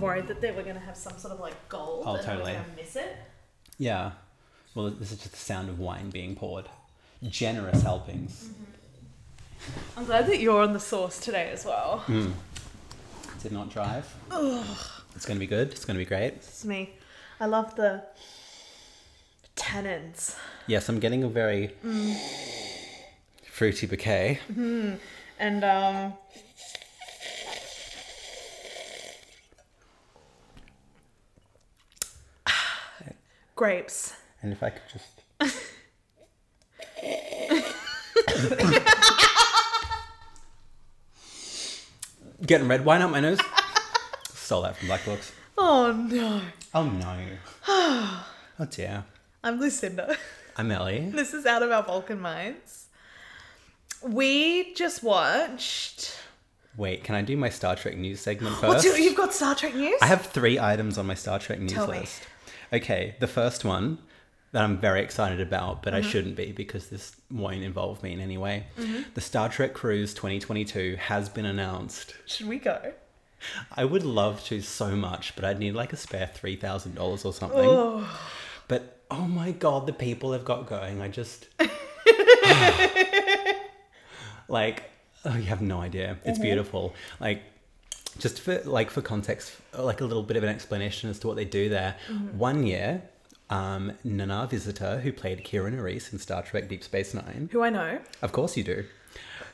worried that they were going to have some sort of like gold Oh, and totally. to miss it. Yeah. Well, this is just the sound of wine being poured. Generous helpings. I'm glad that you're on the sauce today as well. Mm. Did not drive. It's going to be good. It's going to be great. It's me. I love the tannins. Yes, I'm getting a very fruity bouquet. And um grapes. And if I could just. Getting red wine up my nose. Stole that from Black Books. Oh no. Oh no. oh dear. I'm Lucinda. I'm Ellie. This is out of our Vulcan minds. We just watched. Wait, can I do my Star Trek news segment What's first? your, you've got Star Trek news? I have three items on my Star Trek news Tell me. list. Okay, the first one that I'm very excited about, but Mm-hmm. I shouldn't be because this won't involve me in any way. The Star Trek Cruise 2022 has been announced. Should we go? I would love to so much, but I'd need like a spare $3,000 or something. Oh, But oh my god, the people have got going. I just. like, oh, you have no idea. It's beautiful. Like, just for like for context, like a little bit of an explanation as to what they do there. One year, um, Nana Visitor, who played Kira Nerys in Star Trek Deep Space Nine, who I know. of course you do.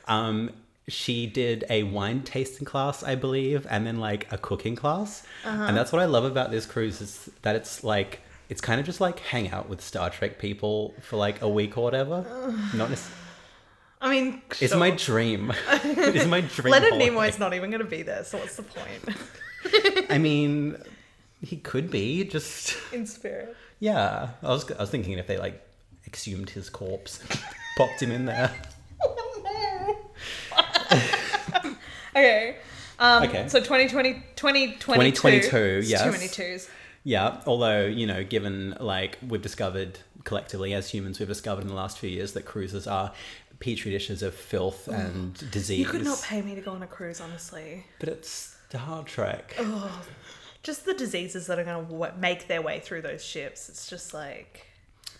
Um, she did a wine tasting class, I believe, and then like a cooking class. And that's what I love about this cruise is that it's like it's kind of just like hang out with Star Trek people for like a week or whatever. Not nec- I mean, it's my dream. it's my dream. Leonard holiday. Nimoy's not even going to be there, so what's the point? I mean, he could be just In spirit. yeah. I was I was thinking if they like exhumed his corpse, popped him in there. Okay. Um, Okay. So 2020, 2022. 2022, yes. Too many twos. Yeah, although, you know, given like we've discovered collectively as humans, we've discovered in the last few years that cruises are petri dishes of filth and disease. You could not pay me to go on a cruise, honestly. But it's Star Trek. Just the diseases that are going to make their way through those ships. It's just like,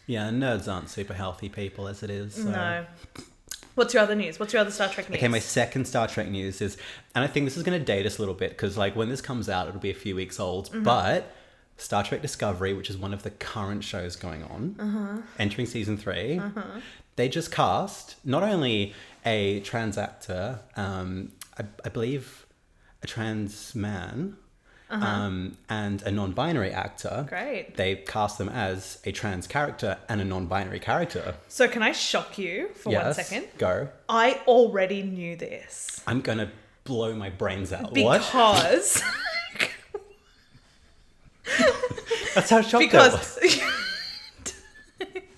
Yeah, nerds aren't super healthy people as it is. So. no. What's your other news? What's your other Star Trek news? Okay, my second Star Trek news is, and I think this is going to date us a little bit because, like, when this comes out, it'll be a few weeks old. Mm-hmm. But Star Trek Discovery, which is one of the current shows going on, Uh-huh. entering season 3 they just cast not only a trans actor, um, I, I believe a trans man, um, and a non binary actor. Uh-huh. Great. They cast them as a trans character and a non binary character. So, can I shock you for one yes. second? Go. I already knew this. I'm going to blow my brains out. what? Because. That's how shocked I was. because.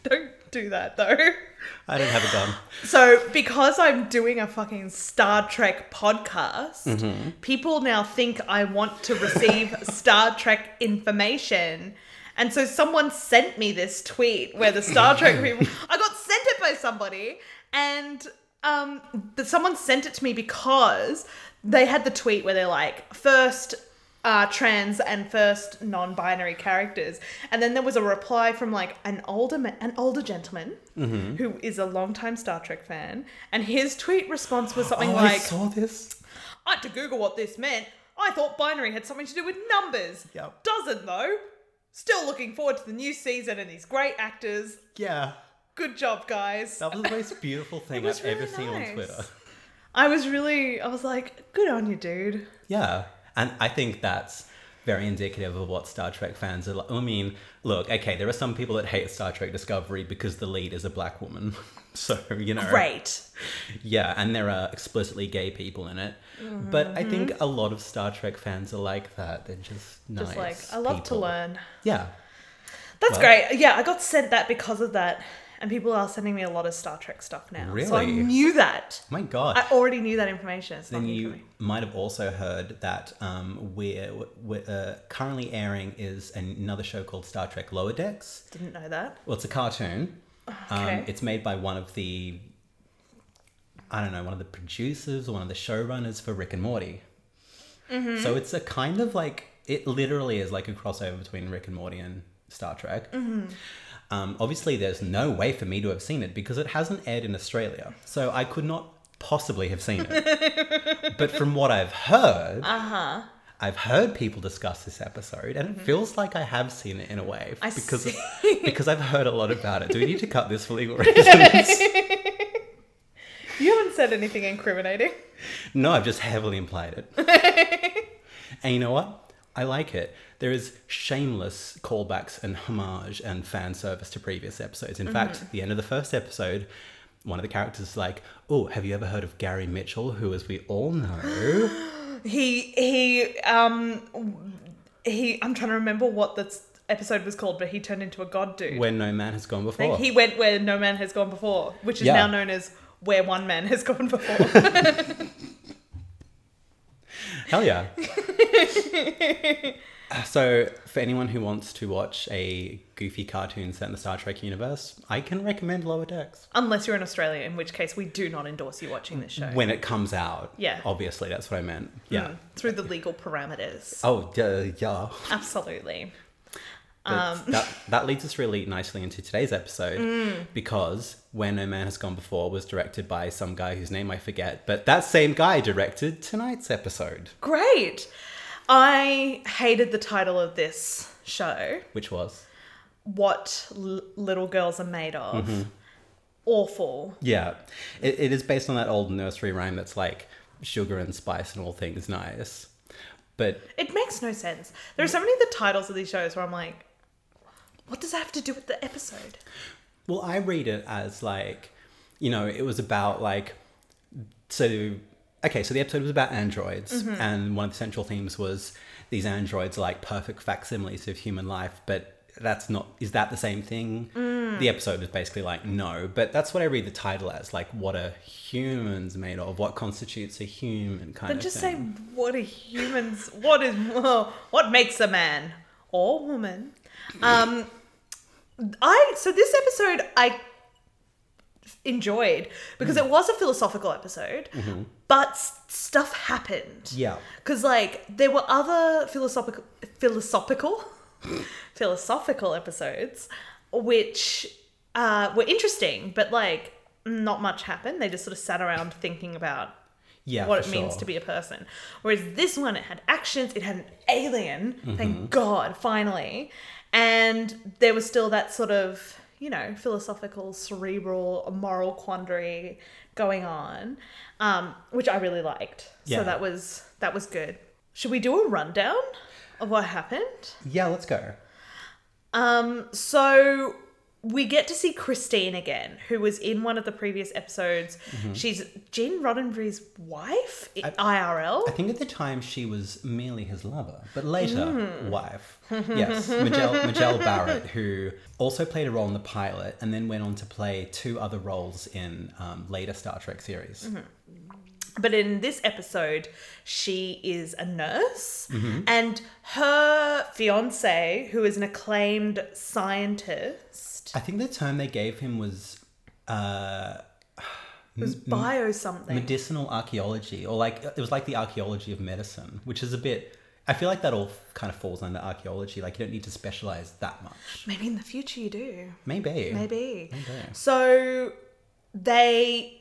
Don't do that, though. I don't have a gun. So, because I'm doing a fucking Star Trek podcast, Mm-hmm. people now think I want to receive Star Trek information. And so, someone sent me this tweet where the Star Trek people. I got sent it by somebody, and um, the, someone sent it to me because they had the tweet where they're like, first uh, trans and first non-binary characters, and then there was a reply from like an older ma- an older gentleman Mm-hmm. who is a longtime Star Trek fan, and his tweet response was something Oh, I like, saw this. "I had to Google what this meant. I thought binary had something to do with numbers. Yep. Doesn't though. Still looking forward to the new season and these great actors. Yeah. Good job, guys." That was the most beautiful thing I've ever really seen on. Twitter. I was really, I was like, "Good on you, dude." Yeah. And I think that's very indicative of what Star Trek fans are like. I mean, look, okay, there are some people that hate Star Trek Discovery because the lead is a black woman. So, you know. Right. Yeah, and there are explicitly gay people in it. But I think mm-hmm. a lot of Star Trek fans are like that. They're just nice. Just like I love to learn. Yeah. That's Well- great. Yeah, I got sent that because of that. And people are sending me a lot of Star Trek stuff now. So I knew that. My God. I already knew that information. It's Then you might have also heard that um, we're, we're uh, currently airing is another show called Star Trek Lower Decks. Didn't know that. Well, it's a cartoon. Okay. Um, it's made by one of the, I don't know, one of the producers or one of the showrunners for Rick and Morty. Mm-hmm. So it's a kind of like it literally is like a crossover between Rick and Morty and Star Trek. Mm-hmm. Um, obviously, there's no way for me to have seen it because it hasn't aired in Australia, so I could not possibly have seen it. but from what I've heard, Uh-huh. I've heard people discuss this episode, and it feels like I have seen it in a way Mm-hmm. I because see. because I've heard a lot about it. Do we need to cut this for legal reasons? You haven't said anything incriminating. no, I've just heavily implied it. and you know what? I like it. There is shameless callbacks and homage and fan service to previous episodes. In fact, at the end of the first episode, one of the characters is like, "Oh, have you ever heard of Gary Mitchell, who, as we all know, He he um he I'm trying to remember what this episode was called, but he turned into a god dude. when no man has gone before." He went where no man has gone before, which is Yeah. now known as where one man has gone before. Hell yeah. so, for anyone who wants to watch a goofy cartoon set in the Star Trek universe, I can recommend Lower Decks. Unless you're in Australia, in which case we do not endorse you watching this show. When it comes out. Yeah. Obviously, that's what I meant. Yeah. Mm, through the legal parameters. Oh, yeah, yeah. Absolutely. Um. that, that leads us really nicely into today's episode Mm. because Where No Man Has Gone Before was directed by some guy whose name I forget, but that same guy directed tonight's episode, Great. I hated the title of this show, which was. What L- Little Girls Are Made Of. Mm-hmm. Awful. Yeah, it, it is based on that old nursery rhyme that's like sugar and spice and all things nice. But It makes no sense. There are so many of the titles of these shows where I'm like, what does that have to do with the episode? well, I read it as like, you know, it was about like, so okay, so the episode was about androids, and one of the central themes was these androids are like perfect facsimiles of human life, but that's not. Is that the same thing? The episode was basically like no, but that's what I read the title as, like what are humans made of? What constitutes a human kind Then of just say, what are humans? What is what makes a man or woman? Um, I so this episode I enjoyed because it was a philosophical episode, but s- stuff happened. Yeah. because like there were other philosophical philosophical philosophical episodes which uh, were interesting, but like not much happened. They just sort of sat around thinking about Yeah, what for it means sure. to be a person. Whereas this one, it had actions, it had an alien, Mm-hmm. thank God, finally. And there was still that sort of, you know, philosophical, cerebral, moral quandary going on, um, which I really liked. Yeah. So that was that was good. Should we do a rundown of what happened? Yeah, let's go. Um, so we get to see Christine again, who was in one of the previous episodes. She's Gene Roddenberry's wife, i- IRL. I think at the time she was merely his lover, but later Mm. wife. Yes, Majel, Majel Barrett, who also played a role in the pilot and then went on to play two other roles in um, later Star Trek series. Mm-hmm. But in this episode, she is a nurse, Mm-hmm. and her fiance, who is an acclaimed scientist, I think the term they gave him was uh, was bio something. medicinal archaeology, or like it was like the archaeology of medicine, which is a bit. I feel like that all kind of falls under archaeology. Like you don't need to specialize that much. Maybe in the future you do. Maybe. Maybe. Maybe. So they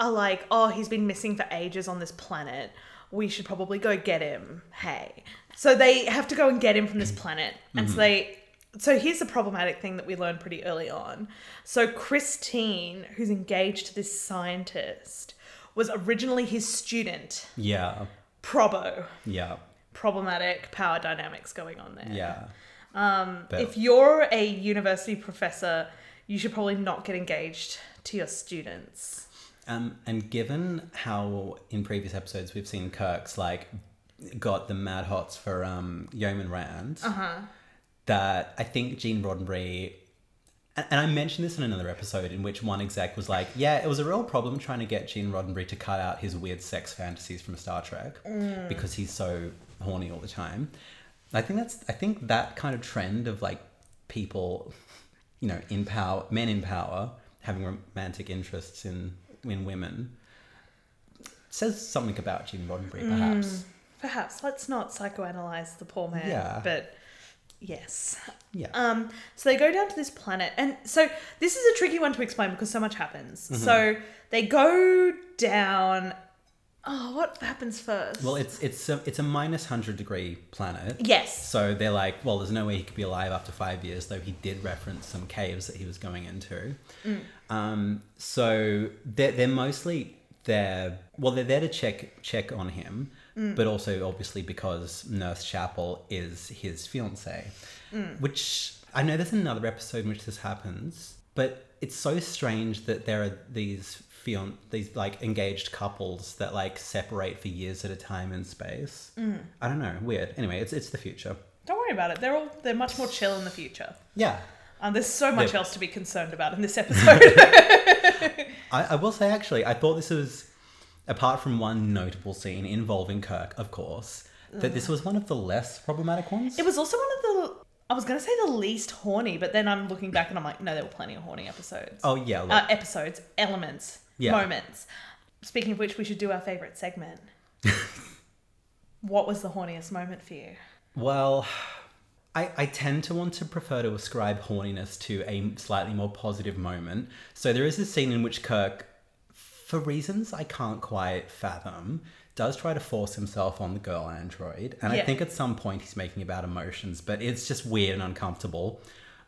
are like, oh, he's been missing for ages on this planet. We should probably go get him. Hey. So they have to go and get him from this planet. And so they so here's the problematic thing that we learned pretty early on. So Christine, who's engaged to this scientist, was originally his student. Yeah. Probo. Yeah. Problematic power dynamics going on there. Yeah. Um, But- if you're a university professor, you should probably not get engaged to your students. Um, and given how in previous episodes we've seen Kirk's like got the mad hots for um, Yeoman Rand, that I think Gene Roddenberry, and, and I mentioned this in another episode in which one exec was like, yeah, it was a real problem trying to get Gene Roddenberry to cut out his weird sex fantasies from Star Trek because he's so horny all the time. I think that's I think that kind of trend of like people, you know, in power, men in power having romantic interests in in women says something about Gene Roddenberry, perhaps. perhaps let's not psychoanalyze the poor man. Yeah. But yes. Yeah. Um, so they go down to this planet, and so this is a tricky one to explain because so much happens. Mm-hmm. So they go down. Oh, what happens first? well, it's it's a, it's a minus hundred degree planet. yes. So they're like, well, there's no way he could be alive after five years, though he did reference some caves that he was going into. Mm. Um, so they're, they're mostly there. Well, they're there to check check on him, mm. but also obviously because Nurse Chapel is his fiance, mm. which I know there's another episode in which this happens, but it's so strange that there are these fian these like engaged couples that like separate for years at a time in space. I don't know, weird. Anyway, it's it's the future. Don't worry about it. They're all they're much more chill in the future. Yeah. Um, there's so much Yeah. else to be concerned about in this episode. I, I will say actually, I thought this was, apart from one notable scene involving Kirk, of course, that this was one of the less problematic ones. it was also one of the. I was gonna say the least horny, but then I'm looking back and I'm like, no, there were plenty of horny episodes. oh yeah, uh, episodes, elements, Yeah. moments. Speaking of which, we should do our favorite segment. what was the horniest moment for you? well, I, I tend to want to prefer to ascribe horniness to a slightly more positive moment. So there is a scene in which Kirk, for reasons I can't quite fathom, does try to force himself on the girl android. And I think at some point he's making about emotions, but it's just weird and uncomfortable.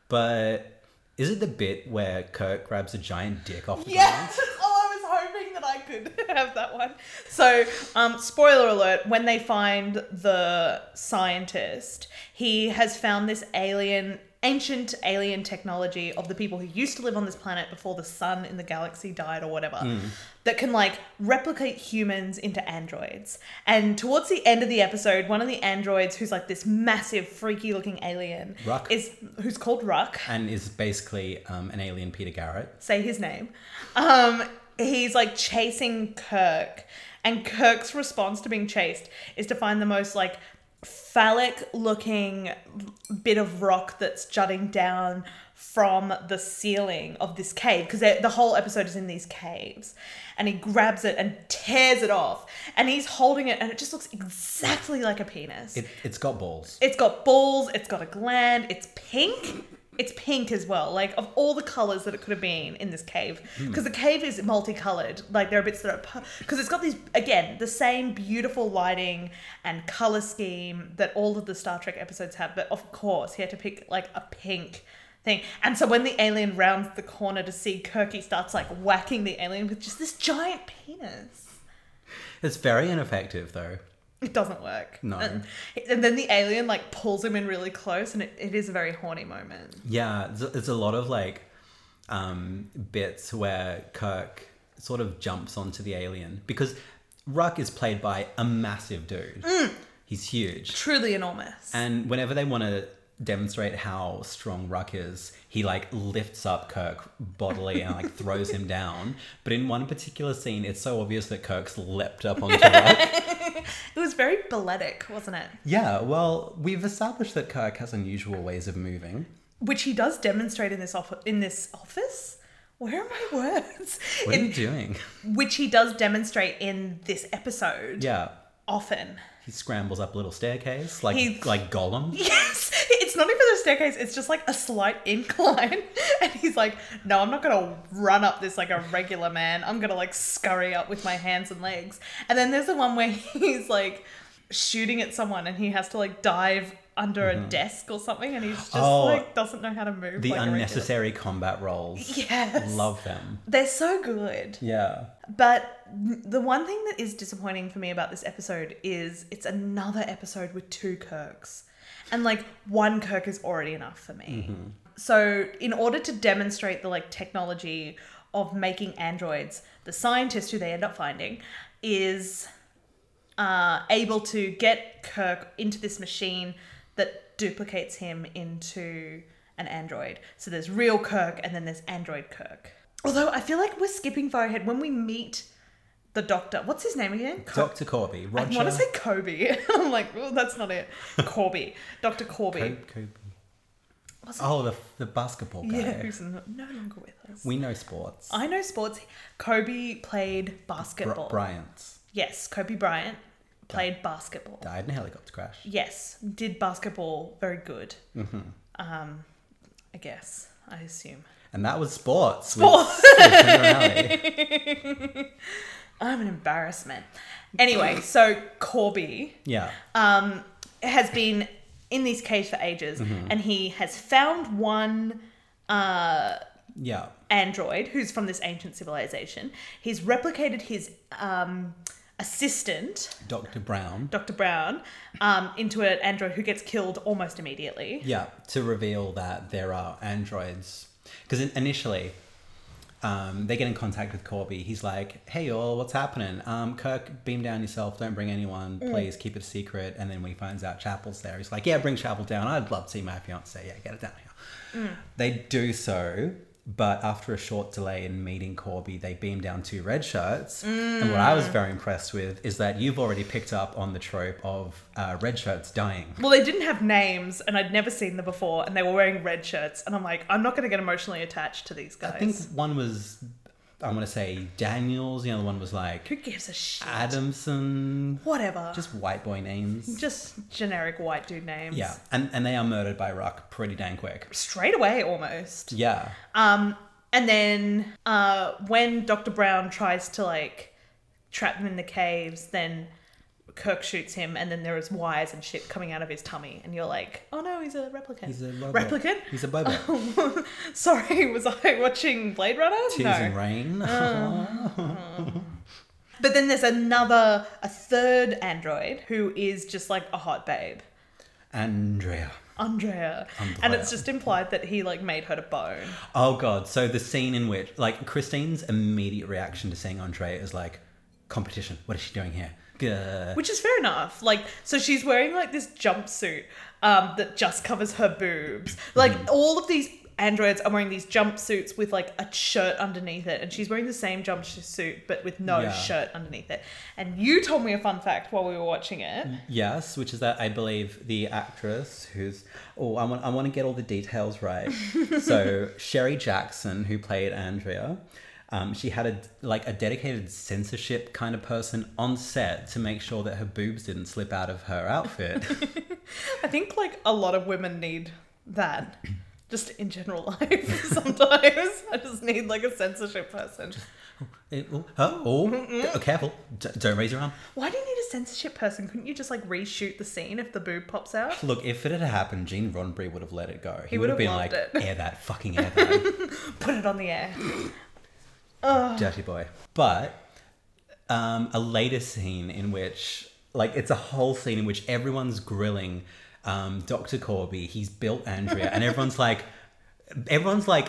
But is it the bit where Kirk grabs a giant dick off the ground? Yes. Oh, I was hoping that I could have that one. So, um, spoiler alert: when they find the scientist, he has found this alien, ancient alien technology of the people who used to live on this planet before the sun in the galaxy died or whatever, that can like replicate humans into androids. And towards the end of the episode, one of the androids, who's like this massive, freaky-looking alien, Ruk. is who's called Ruk And is basically um, an alien Peter Garrett. say his name. Um, he's like chasing Kirk, and Kirk's response to being chased is to find the most like phallic looking bit of rock that's jutting down from the ceiling of this cave because the whole episode is in these caves and he grabs it and tears it off and he's holding it and it just looks exactly like a penis It, it's got balls. it's got balls, it's got a gland, it's pink. It's pink as well, like of all the colors that it could have been in this cave. Hmm. Because the cave is multicolored. Like there are bits that are. Because it's got these, again, the same beautiful lighting and color scheme that all of the Star Trek episodes have. But of course, he had to pick like a pink thing. And so when the alien rounds the corner to see Kirk, he starts like whacking the alien with just this giant penis. It's very ineffective, though. It doesn't work. No. And, and then the alien like pulls him in really close, and it, it is a very horny moment. Yeah, there's, there's a lot of like um, bits where Kirk sort of jumps onto the alien because Ruk is played by a massive dude. He's huge. Truly enormous. And whenever they want to demonstrate how strong Ruk is, he like lifts up Kirk bodily and like throws him down. But in one particular scene, it's so obvious that Kirk's leapt up onto Ruk. it was very balletic, wasn't it? Yeah, well, we've established that Kirk has unusual ways of moving. Which he does demonstrate in this off- in this office. Where are my words? What are In- you doing? which he does demonstrate in this episode Yeah, often. he scrambles up a little staircase like like Gollum. Yes, it's not even a staircase. It's just like a slight incline, and he's like, "No, I'm not gonna run up this like a regular man. I'm gonna like scurry up with my hands and legs." And then there's the one where he's like shooting at someone, and he has to like dive under a desk or something, and he's just Mm-hmm. Oh, like doesn't know how to move. The like unnecessary combat roles. Yes, Love them. They're so good. Yeah. But the one thing that is disappointing for me about this episode is it's another episode with two Kirks. And like one Kirk is already enough for me. So, in order to demonstrate the like technology of making androids, the scientist who they end up finding is uh, able to get Kirk into this machine that duplicates him into an android. So there's real Kirk and then there's android Kirk. Although I feel like we're skipping far ahead when we meet the doctor. What's his name again? Co- Dr. Korby. I Roger. want to say Kobe. I'm like, oh, that's not it. Korby. Dr. Korby. Co- Kobe. What's Oh, the, the basketball guy. yeah, who's no longer with us. We know sports. I know sports. Kobe played Br- basketball. Bryant's. Yes, Kobe Bryant played basketball. Died in a helicopter crash. Yes, did basketball very good. Um, I guess I assume. And that was sports. Sports. With, with. I'm an embarrassment. Anyway, so Korby yeah. um, has been in this cage for ages, Mm-hmm. and he has found one uh, Yeah. android who's from this ancient civilization. He's replicated his um, assistant, Dr. Brown. Dr. Brown, um, into an android who gets killed almost immediately. Yeah. To reveal that there are androids. Because initially, um, they get in contact with Korby. He's like, hey, y'all, what's happening? Um, Kirk, beam down yourself. Don't bring anyone. Please keep it a secret. And then when he finds out Chapel's there, he's like, yeah, bring Chapel down. I'd love to see my fiance. Yeah, get it down here. They do so. But after a short delay in meeting Korby, they beam down two red shirts. And what I was very impressed with is that you've already picked up on the trope of uh, red shirts dying. Well, they didn't have names, and I'd never seen them before, and they were wearing red shirts, and I'm like, I'm not going to get emotionally attached to these guys. I think one was, I'm going to say Daniels. The other one was like Who gives a shit? Adamson. Whatever. Just white boy names. Just generic white dude names. Yeah. And, and they are murdered by Ruk pretty dang quick. Straight away, almost. Yeah. Um, and then uh, when Dr. Brown tries to like trap them in the caves, then Kirk shoots him, and then there is wires and shit coming out of his tummy, and you're like, oh no, he's a replicant. He's a robot. replicant. He's a bobo. Sorry, was I watching Blade Runner? Tears no. and rain. Um, but then there's another, a third android who is just like a hot babe. Andrea. Andrea. And it's just implied that he like made her to bone. Oh god. So the scene in which like Christine's immediate reaction to seeing Andrea is like, competition. What is she doing here? Which is fair enough. Like, so she's wearing like this jumpsuit um, that just covers her boobs. Like, Mm-hmm. all of these androids are wearing these jumpsuits with like a shirt underneath it, and she's wearing the same jumpsuit but with no Yeah. shirt underneath it. And you told me a fun fact while we were watching it. Yes, which is that I believe the actress who's oh I want I want to get all the details right. so Sherry Jackson, who played Andrea, um, she had a like a dedicated censorship kind of person on set to make sure that her boobs didn't slip out of her outfit. I think like a lot of women need that. Just in general life, sometimes I just need like a censorship person. It- oh, oh, oh, careful! D- don't raise your arm. Why do you need a censorship person? Couldn't you just like reshoot the scene if the boob pops out? Look, if it had happened, Gene Roddenberry would have let it go. He, would would have have been like, it. air that, fucking air that. Put it on the air. Dirty boy. But um, a later scene in which, like, it's a whole scene in which everyone's grilling um, Dr. Korby. He's built Andrea, and everyone's like, everyone's like,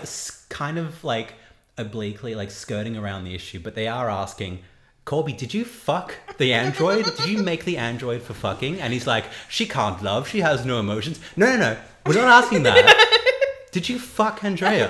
kind of like obliquely like skirting around the issue, but they are asking. Korby, did you fuck the android? did you make the android for fucking? And he's like, she can't love. She has no emotions. No, no, no. We're not asking that. Did you fuck Andrea?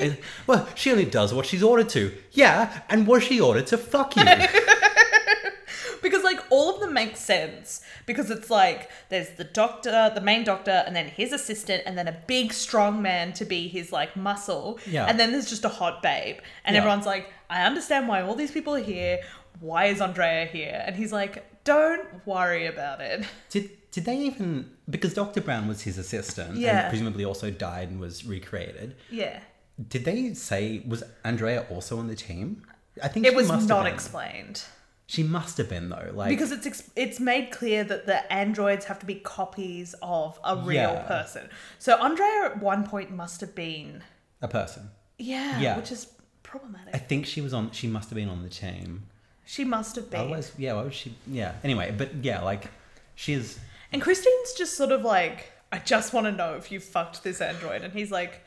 And, well, she only does what she's ordered to. Yeah, and was she ordered to fuck you? because like all of them make sense because it's like there's the doctor the main doctor and then his assistant and then a big strong man to be his like muscle Yeah. and then there's just a hot babe and Yeah. everyone's like i understand why all these people are here why is andrea here and he's like don't worry about it Did did they even because Dr. Brown was his assistant Yeah. and presumably also died and was recreated. yeah Did they say was Andrea also on the team? I think it she was must have not been. explained She must have been though. Like because it's ex- it's made clear that the androids have to be copies of a real Yeah. person so andrea at one point must have been a person. yeah, Yeah. which is problematic I think she was on she must have been on the team. She must have been. Otherwise, yeah, why would she yeah. Anyway, but yeah, like she is And Christine's just sort of like, I just want to know if you fucked this android. And he's like,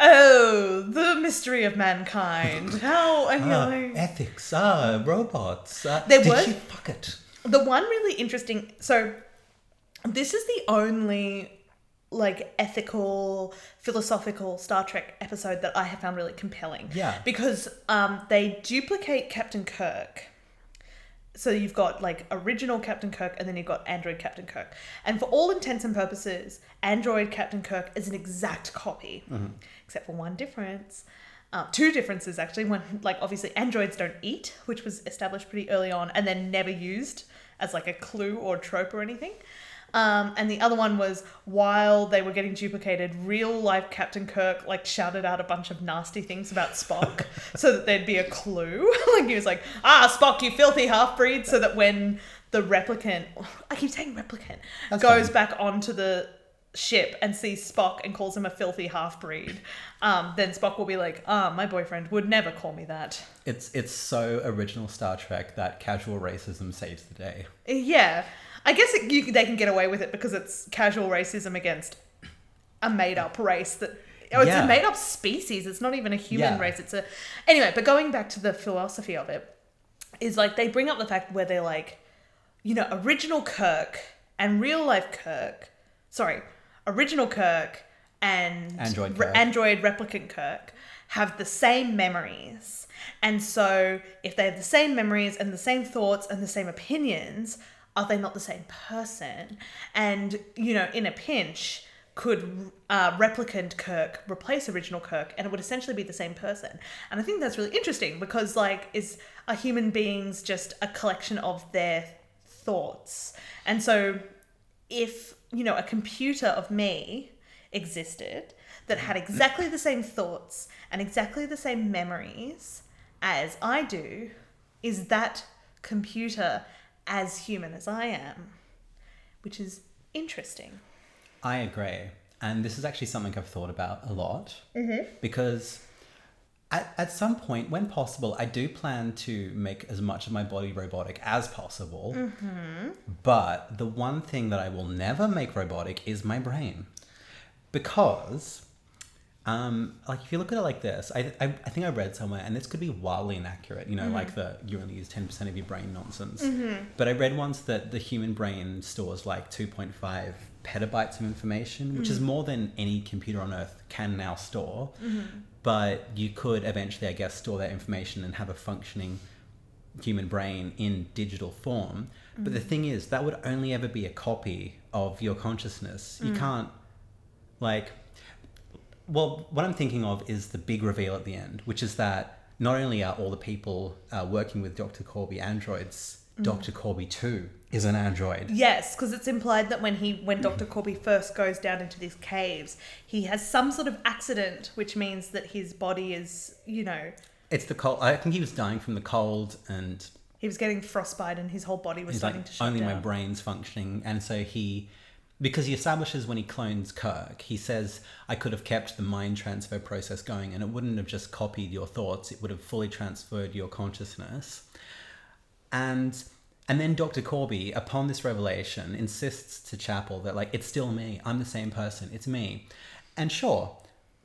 oh, the mystery of mankind. How? You're ah, ethics, ah, robots. Uh, There did was- fuck it? the one really interesting. So, this is the only like ethical philosophical star trek episode that i have found really compelling Yeah. because um, they duplicate captain kirk so you've got like original captain kirk and then you've got android captain kirk. And for all intents and purposes android captain kirk is an exact copy. Except for one difference. Uh, two differences actually. When like obviously androids don't eat which was established pretty early on and then never used as like a clue or trope or anything. Um, and the other one was while they were getting duplicated, real life Captain Kirk like shouted out a bunch of nasty things about Spock so that there'd be a clue. like he was like, "Ah, Spock, you filthy half breed," so that when the replicant, I keep saying replicant, That's goes fine. back onto the ship and sees Spock and calls him a filthy half breed, um, then Spock will be like, "Ah, my boyfriend would never call me that." It's it's so original Star Trek that casual racism saves the day. Yeah, I guess it, you, they can get away with it because it's casual racism against a made-up race that. Oh, it's Yeah. a made-up species. It's not even a human Yeah. race. It's a anyway. But going back to the philosophy of it, is like they bring up the fact where they're like, you know, original Kirk and real life Kirk. Sorry, original Kirk and Android re- android replicant Kirk have the same memories. And so, if they have the same memories and the same thoughts and the same opinions, are they not the same person? And, you know, in a pinch, could uh, replicant Kirk replace original Kirk and it would essentially be the same person? And I think that's really interesting because, like, is a human beings just a collection of their thoughts? And so, if you know a computer of me existed that had exactly the same thoughts and exactly the same memories as I do, is that computer as human as I am? Which is interesting. I agree. And this is actually something I've thought about a lot Mm-hmm. because at, at some point, when possible, I do plan to make as much of my body robotic as possible. Mm-hmm. But the one thing that I will never make robotic is my brain. Because, um, like, if you look at it like this, I, I, I think I read somewhere, and this could be wildly inaccurate, you know, Mm-hmm. like the you only use 10% of your brain nonsense. But I read once that the human brain stores like 2.5 petabytes of information, which is more than any computer on earth can now store. But you could eventually, I guess, store that information and have a functioning human brain in digital form. But the thing is, that would only ever be a copy of your consciousness. You can't, like, well, what I'm thinking of is the big reveal at the end, which is that not only are all the people uh, working with Dr. Korby androids, Mm. Dr. Korby too is an android. Yes, because it's implied that when he when mm-hmm. Dr. Korby first goes down into these caves, he has some sort of accident, which means that his body is, you know, It's the cold. I think he was dying from the cold, and he was getting frostbite and his whole body was he's starting like, to shut only down. my brain's functioning. And so he, because he establishes when he clones Kirk, he says, I could have kept the mind transfer process going, and it wouldn't have just copied your thoughts; it would have fully transferred your consciousness. And and then Dr. Korby, upon this revelation, insists to Chapel that like it's still me. I'm the same person. It's me. And sure,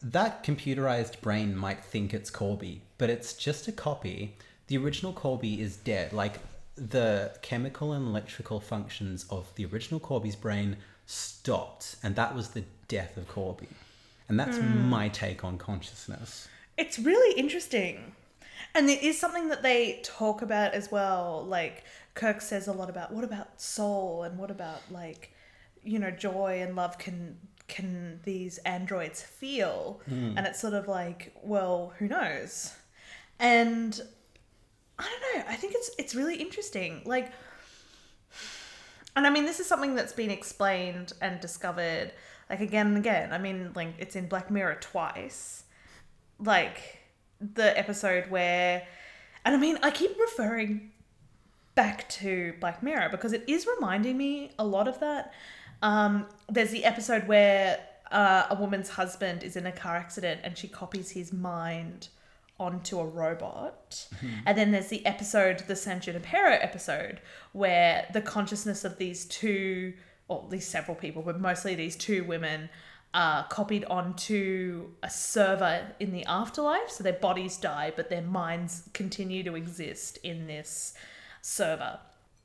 that computerized brain might think it's Korby, but it's just a copy. The original Korby is dead. Like the chemical and electrical functions of the original Korby's brain stopped, and that was the death of Korby. And that's hmm. my take on consciousness. It's really interesting. And it is something that they talk about as well. Like Kirk says a lot about what about soul and what about like you know joy and love can can these androids feel? Hmm. And it's sort of like, well, who knows? And I don't know. I think it's it's really interesting. Like and I mean this is something that's been explained and discovered like again and again. I mean like it's in Black Mirror twice like the episode where and I mean I keep referring back to Black Mirror because it is reminding me a lot of that. Um, there's the episode where uh, a woman's husband is in a car accident and she copies his mind onto a robot. And then there's the episode, the San Junipero episode, where the consciousness of these two, or at least several people, but mostly these two women, are copied onto a server in the afterlife. So their bodies die, but their minds continue to exist in this server.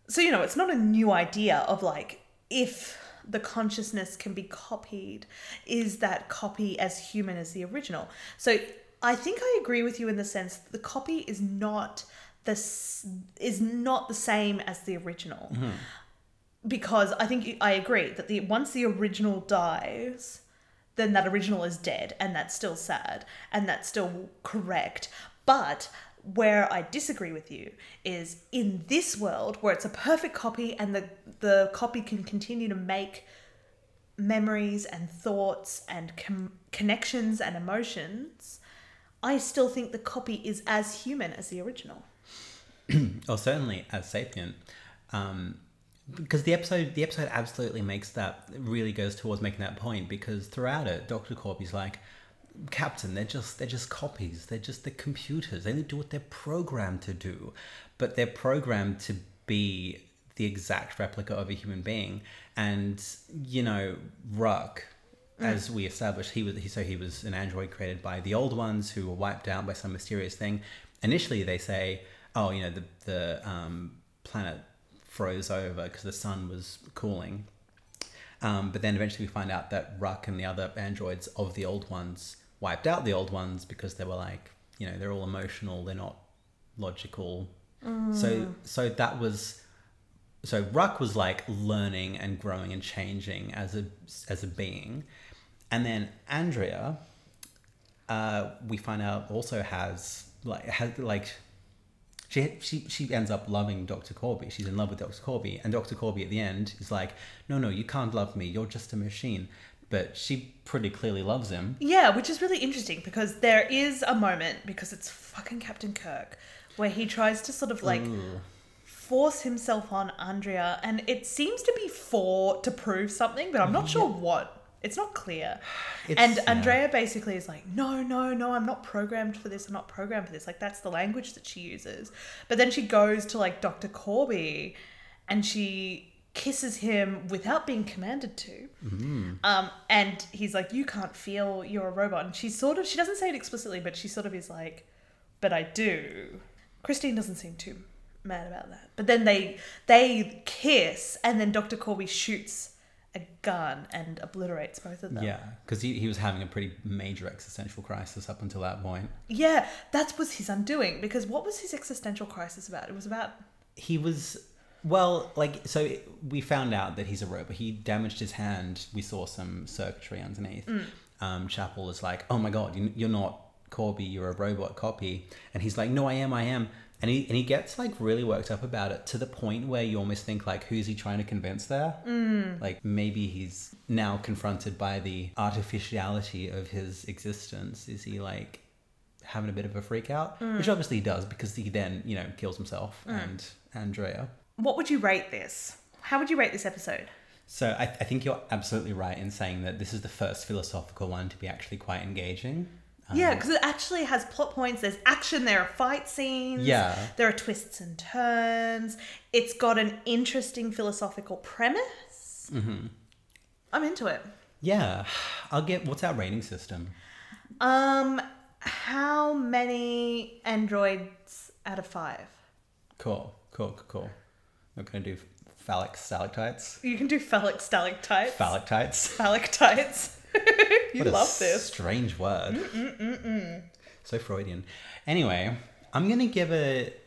So, you know, it's not a new idea of like, if the consciousness can be copied, is that copy as human as the original? So, I think I agree with you in the sense that the copy is not the s- is not the same as the original mm-hmm. because I think I agree that the once the original dies, then that original is dead, and that's still sad, and that's still correct. But where I disagree with you is in this world where it's a perfect copy and the the copy can continue to make memories and thoughts and com- connections and emotions. I still think the copy is as human as the original. Oh, certainly as sapient. Um, because the episode, the episode absolutely makes that really goes towards making that point. Because throughout it, Doctor Korby's like, Captain, they're just they're just copies. They're just the computers. They only do what they're programmed to do, but they're programmed to be the exact replica of a human being. And you know, Ruk, as we established, he was he so he was an android created by the old ones who were wiped out by some mysterious thing. Initially, they say, "Oh, you know, the the um, planet froze over because the sun was cooling." Um, but then eventually we find out that Ruk and the other androids of the old ones wiped out the old ones because they were like, you know, they're all emotional, they're not logical. So so that was so Ruk was like learning and growing and changing as a as a being. And then Andrea uh, we find out also has like has like she, she she ends up loving Dr. Korby. She's in love with Dr. Korby, and Dr. Korby at the end is like, "No, no, you can't love me. You're just a machine." But she pretty clearly loves him. Yeah, which is really interesting because there is a moment because it's fucking Captain Kirk where he tries to sort of like Ooh. force himself on Andrea and it seems to be for to prove something, but I'm not sure what. It's not clear. It's- and yeah. Andrea basically is like, no, no, no, I'm not programmed for this. I'm not programmed for this. Like, that's the language that she uses. But then she goes to like Dr. Korby and she kisses him without being commanded to. Um, and he's like, you can't feel you're a robot. And she sort of, she doesn't say it explicitly, but she sort of is like, but I do. Christine doesn't seem too mad about that. But then they they kiss, and then Dr. Korby shoots a gun and obliterates both of them. Yeah, because he, he was having a pretty major existential crisis up until that point. Yeah, that was his undoing. Because what was his existential crisis about? It was about He was well, like so we found out that he's a robot. He damaged his hand. We saw some circuitry underneath. Um, Chapel is like, "Oh my god, you're not Korby. You're a robot copy." And he's like, "No, I am. I am." And he and he gets like really worked up about it to the point where you almost think like, "Who's he trying to convince there?" Mm. Like maybe he's now confronted by the artificiality of his existence. Is he like having a bit of a freak out? Mm. Which obviously he does because he then you know kills himself mm. and Andrea. what would you rate this? How would you rate this episode? So I, I think you're absolutely right in saying that this is the first philosophical one to be actually quite engaging. Um, Yeah, because it actually has plot points. There's action. There are fight scenes. Yeah. There are twists and turns. It's got an interesting philosophical premise. Mm-hmm. I'm into it. Yeah, I'll get. What's our rating system? Um, how many androids out of five? Cool, cool, cool. We're gonna do phallic stalactites. You can do phallic stalactites. Phallactites. Phallictites. you What a love this. Strange word. So Freudian. Anyway, I'm gonna give it.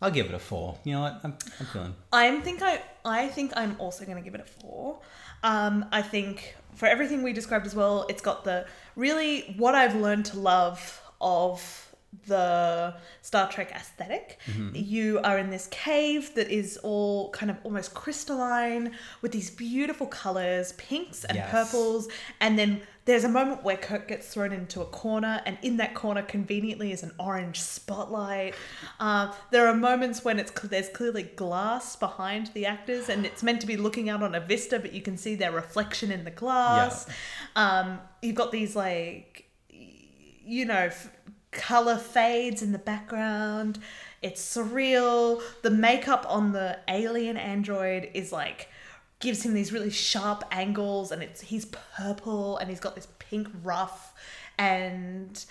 I'll give it a four. You know what? I'm, I'm feeling. I think I I think I'm also going to give it a four. Um, I think for everything we described as well, it's got the really what I've learned to love of the Star Trek aesthetic. You are in this cave that is all kind of almost crystalline with these beautiful colors, pinks and Yes. purples, and then there's a moment where Kirk gets thrown into a corner, and in that corner, conveniently, is an orange spotlight. Uh, there are moments when it's there's clearly glass behind the actors, and it's meant to be looking out on a vista, but you can see their reflection in the glass. Um, you've got these like, you know, f- color fades in the background. It's surreal. The makeup on the alien android is like gives him these really sharp angles and it's he's purple and he's got this pink ruff and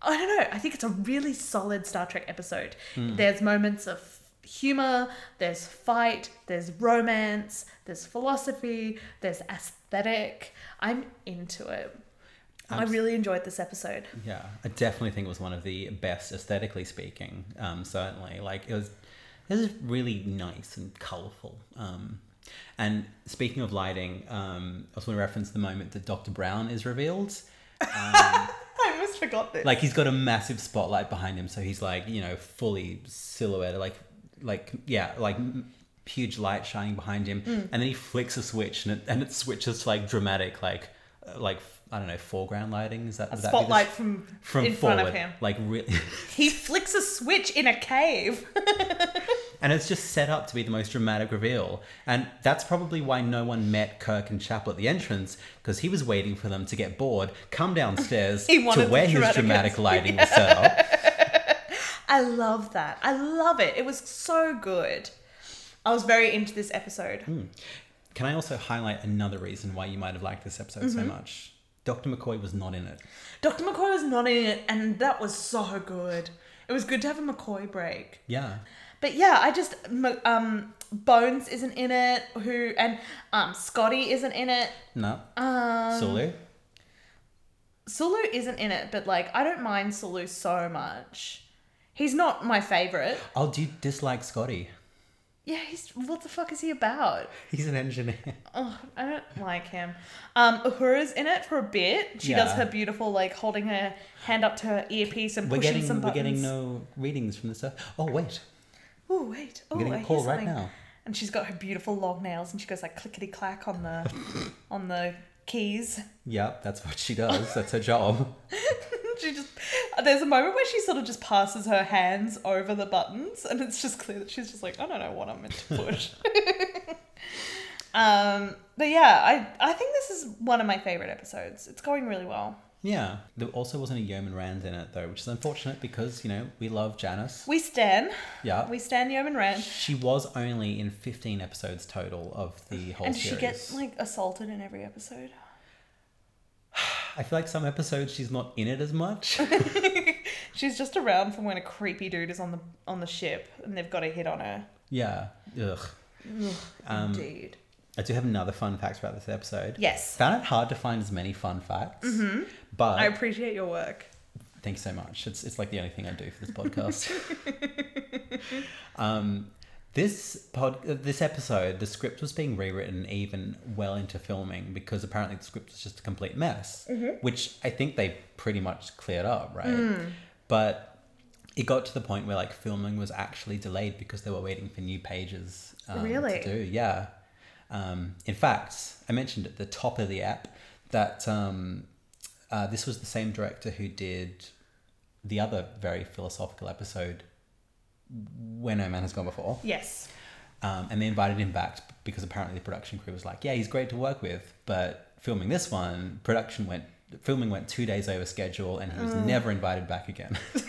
I don't know, I think it's a really solid Star Trek episode. Hmm. There's moments of humor, there's fight, there's romance, there's philosophy, there's aesthetic. I'm into it. I really enjoyed this episode. Yeah, I definitely think it was one of the best aesthetically speaking. Um, certainly, like it was, it was really nice and colourful. Um, and speaking of lighting, um, I was want to reference the moment that Doctor Brown is revealed. Um, I almost forgot this. Like he's got a massive spotlight behind him, so he's like you know fully silhouetted, like like yeah, like huge light shining behind him, Mm. and then he flicks a switch and it and it switches to like dramatic like like I don't know foreground lighting. Is that a would that the- spotlight from, from in forward, front of him. like really. He flicks a switch in a cave. And it's just set up to be the most dramatic reveal. And that's probably why no one met Kirk and Chapel at the entrance, because he was waiting for them to get bored, come downstairs He to where his dramatic- lighting was set up. I love that. I love it. It was so good. I was very into this episode. Hmm. Can I also highlight another reason why you might have liked this episode Mm-hmm. so much? Dr. McCoy was not in it. Dr. McCoy was not in it, and that was so good. It was good to have a McCoy break. Yeah. But yeah, I just um Bones isn't in it. Who and um Scotty isn't in it. No. Um, Sulu? Sulu isn't in it, but like I don't mind Sulu so much. He's not my favorite. Oh, do you dislike Scotty? Yeah, he's what the fuck is he about? He's an engineer. Oh, I don't like him. Um, Uhura's in it for a bit. She does her beautiful like holding her hand up to her earpiece and We're pushing getting some we're buttons. getting no readings from the stuff. Oh wait, Oh wait, oh I'm getting I a hear call right something. now. And she's got her beautiful long nails, and she goes like clickety clack on the on the keys. Yep, that's what she does. That's her job. She just there's a moment where she sort of just passes her hands over the buttons, and it's just clear that she's just like I don't know what I'm meant to push. um, but yeah, I I think this is one of my favorite episodes. It's going really well. Yeah. There also wasn't a Yeoman Rand in it though, which is unfortunate because, you know, we love Janice. We stan, Yeah. we stan Yeoman Rand, She was only in 15 episodes total of the whole and she series. gets like assaulted in every episode. I feel like some episodes she's not in it as much. She's just around for when a creepy dude is on the on the ship and they've got a hit on her. yeah. Ugh. Um, Indeed. I do have another fun fact about this episode. Yes. Found it hard to find as many fun facts. Mm-hmm. But I appreciate your work. Thank you so much. It's it's like the only thing I do for this podcast. um, this pod, uh, this episode, the script was being rewritten even well into filming because apparently the script was just a complete mess, which I think they pretty much cleared up, right? But it got to the point where like filming was actually delayed because they were waiting for new pages um, Really? to do. Yeah. Um, in fact, I mentioned at the top of the app that um, uh, this was the same director who did the other very philosophical episode, Where No Man Has Gone Before. Yes. Um, and they invited him back because apparently the production crew was like, yeah, he's great to work with, but filming this one, production went, filming went two days over schedule, and he was never invited back again.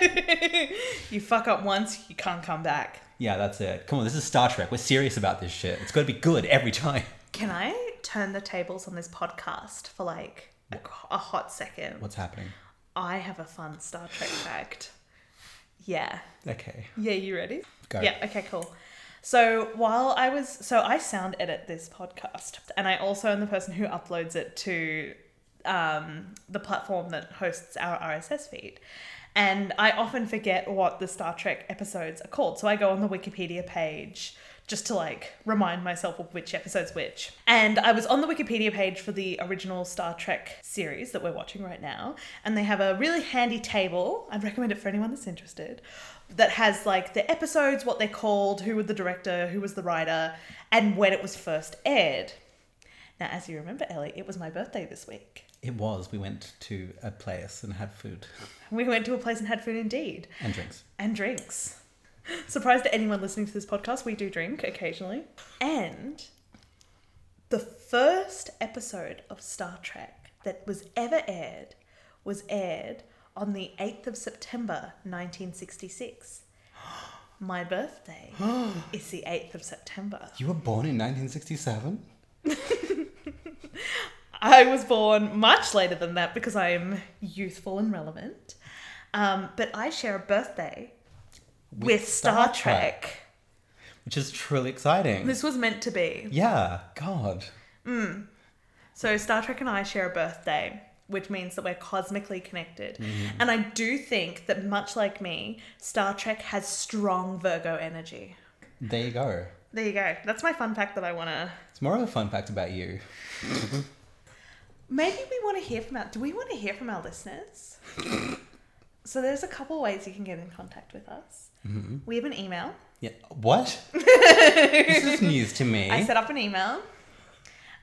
you fuck up once, you can't come back. yeah, that's it. Come on, this is Star Trek. We're serious about this shit. It's got to be good every time. Can I turn the tables on this podcast for like a, a hot second? What's happening? I have a fun Star Trek fact. Yeah. Okay, Yeah, you ready? go. Yeah, okay, cool. So while I was, so I sound edit this podcast, and I also am the person who uploads it to um, the platform that hosts our RSS feed. And I often forget what the Star Trek episodes are called. So I go on the Wikipedia page just to like remind myself of which episode's which. And I was on the Wikipedia page for the original Star Trek series that we're watching right now. And they have a really handy table. I'd recommend it for anyone that's interested. That has like the episodes, what they're called, who was the director, who was the writer, and when it was first aired. Now, as you remember, Ellie, it was my birthday this week. It was. We went to a place and had food We went to a place and had food indeed. and drinks. and drinks. Surprise to anyone listening to this podcast, we do drink occasionally. And the first episode of Star Trek that was ever aired was aired on the 8th of September 1966. My birthday is the 8th of September. You were born in 1967? I was born much later than that because I am youthful and relevant. Um, but I share a birthday with, Star, Trek. Which is truly exciting. This was meant to be. yeah, God. Mm. So Star Trek and I share a birthday, which means that we're cosmically connected. Mm-hmm. And I do think that much like me, Star Trek has strong Virgo energy. There you go. There you go. That's my fun fact that I want to. It's more of a fun fact about you. maybe we want to hear from our. Do we want to hear from our listeners? so there's a couple ways you can get in contact with us. Mm-hmm. We have an email. Yeah. What? this is news to me. I set up an email.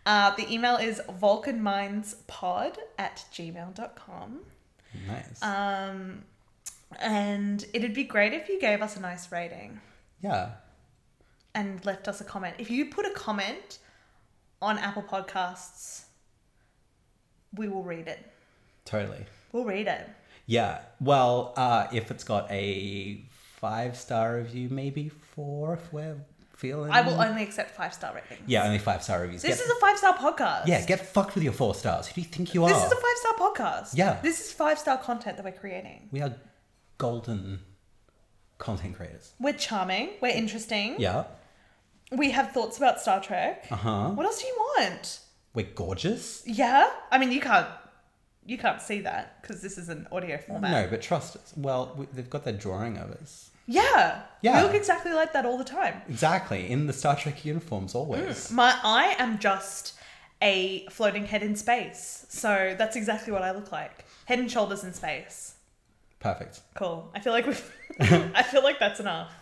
Uh, the email is vulcanmindspod at gmail.com. nice. Um, and it'd be great if you gave us a nice rating yeah. and left us a comment. If you put a comment on Apple Podcasts, we will read it. Totally. We'll read it. Yeah. Well, uh, if it's got a five star review, maybe four if we're feeling. I will only accept five star ratings. Yeah, only five star reviews. This Get- is a five star podcast. yeah, get fucked with your four stars. Who do you think you are? This is a five star podcast. Yeah. This is five star content that we're creating. we are golden content creators. We're charming. We're interesting. Yeah. We have thoughts about Star Trek. Uh huh. What else do you want? We're gorgeous. Yeah. I mean, you can't. You can't see that because this is an audio format. No, but trust us. Well, we, they've got their drawing of us. Yeah. Yeah. We look exactly like that all the time. Exactly. In the Star Trek uniforms, always. Mm. My I am just a floating head in space. So that's exactly what I look like. Head and shoulders in space. Perfect. Cool. I feel like we've I feel like that's enough.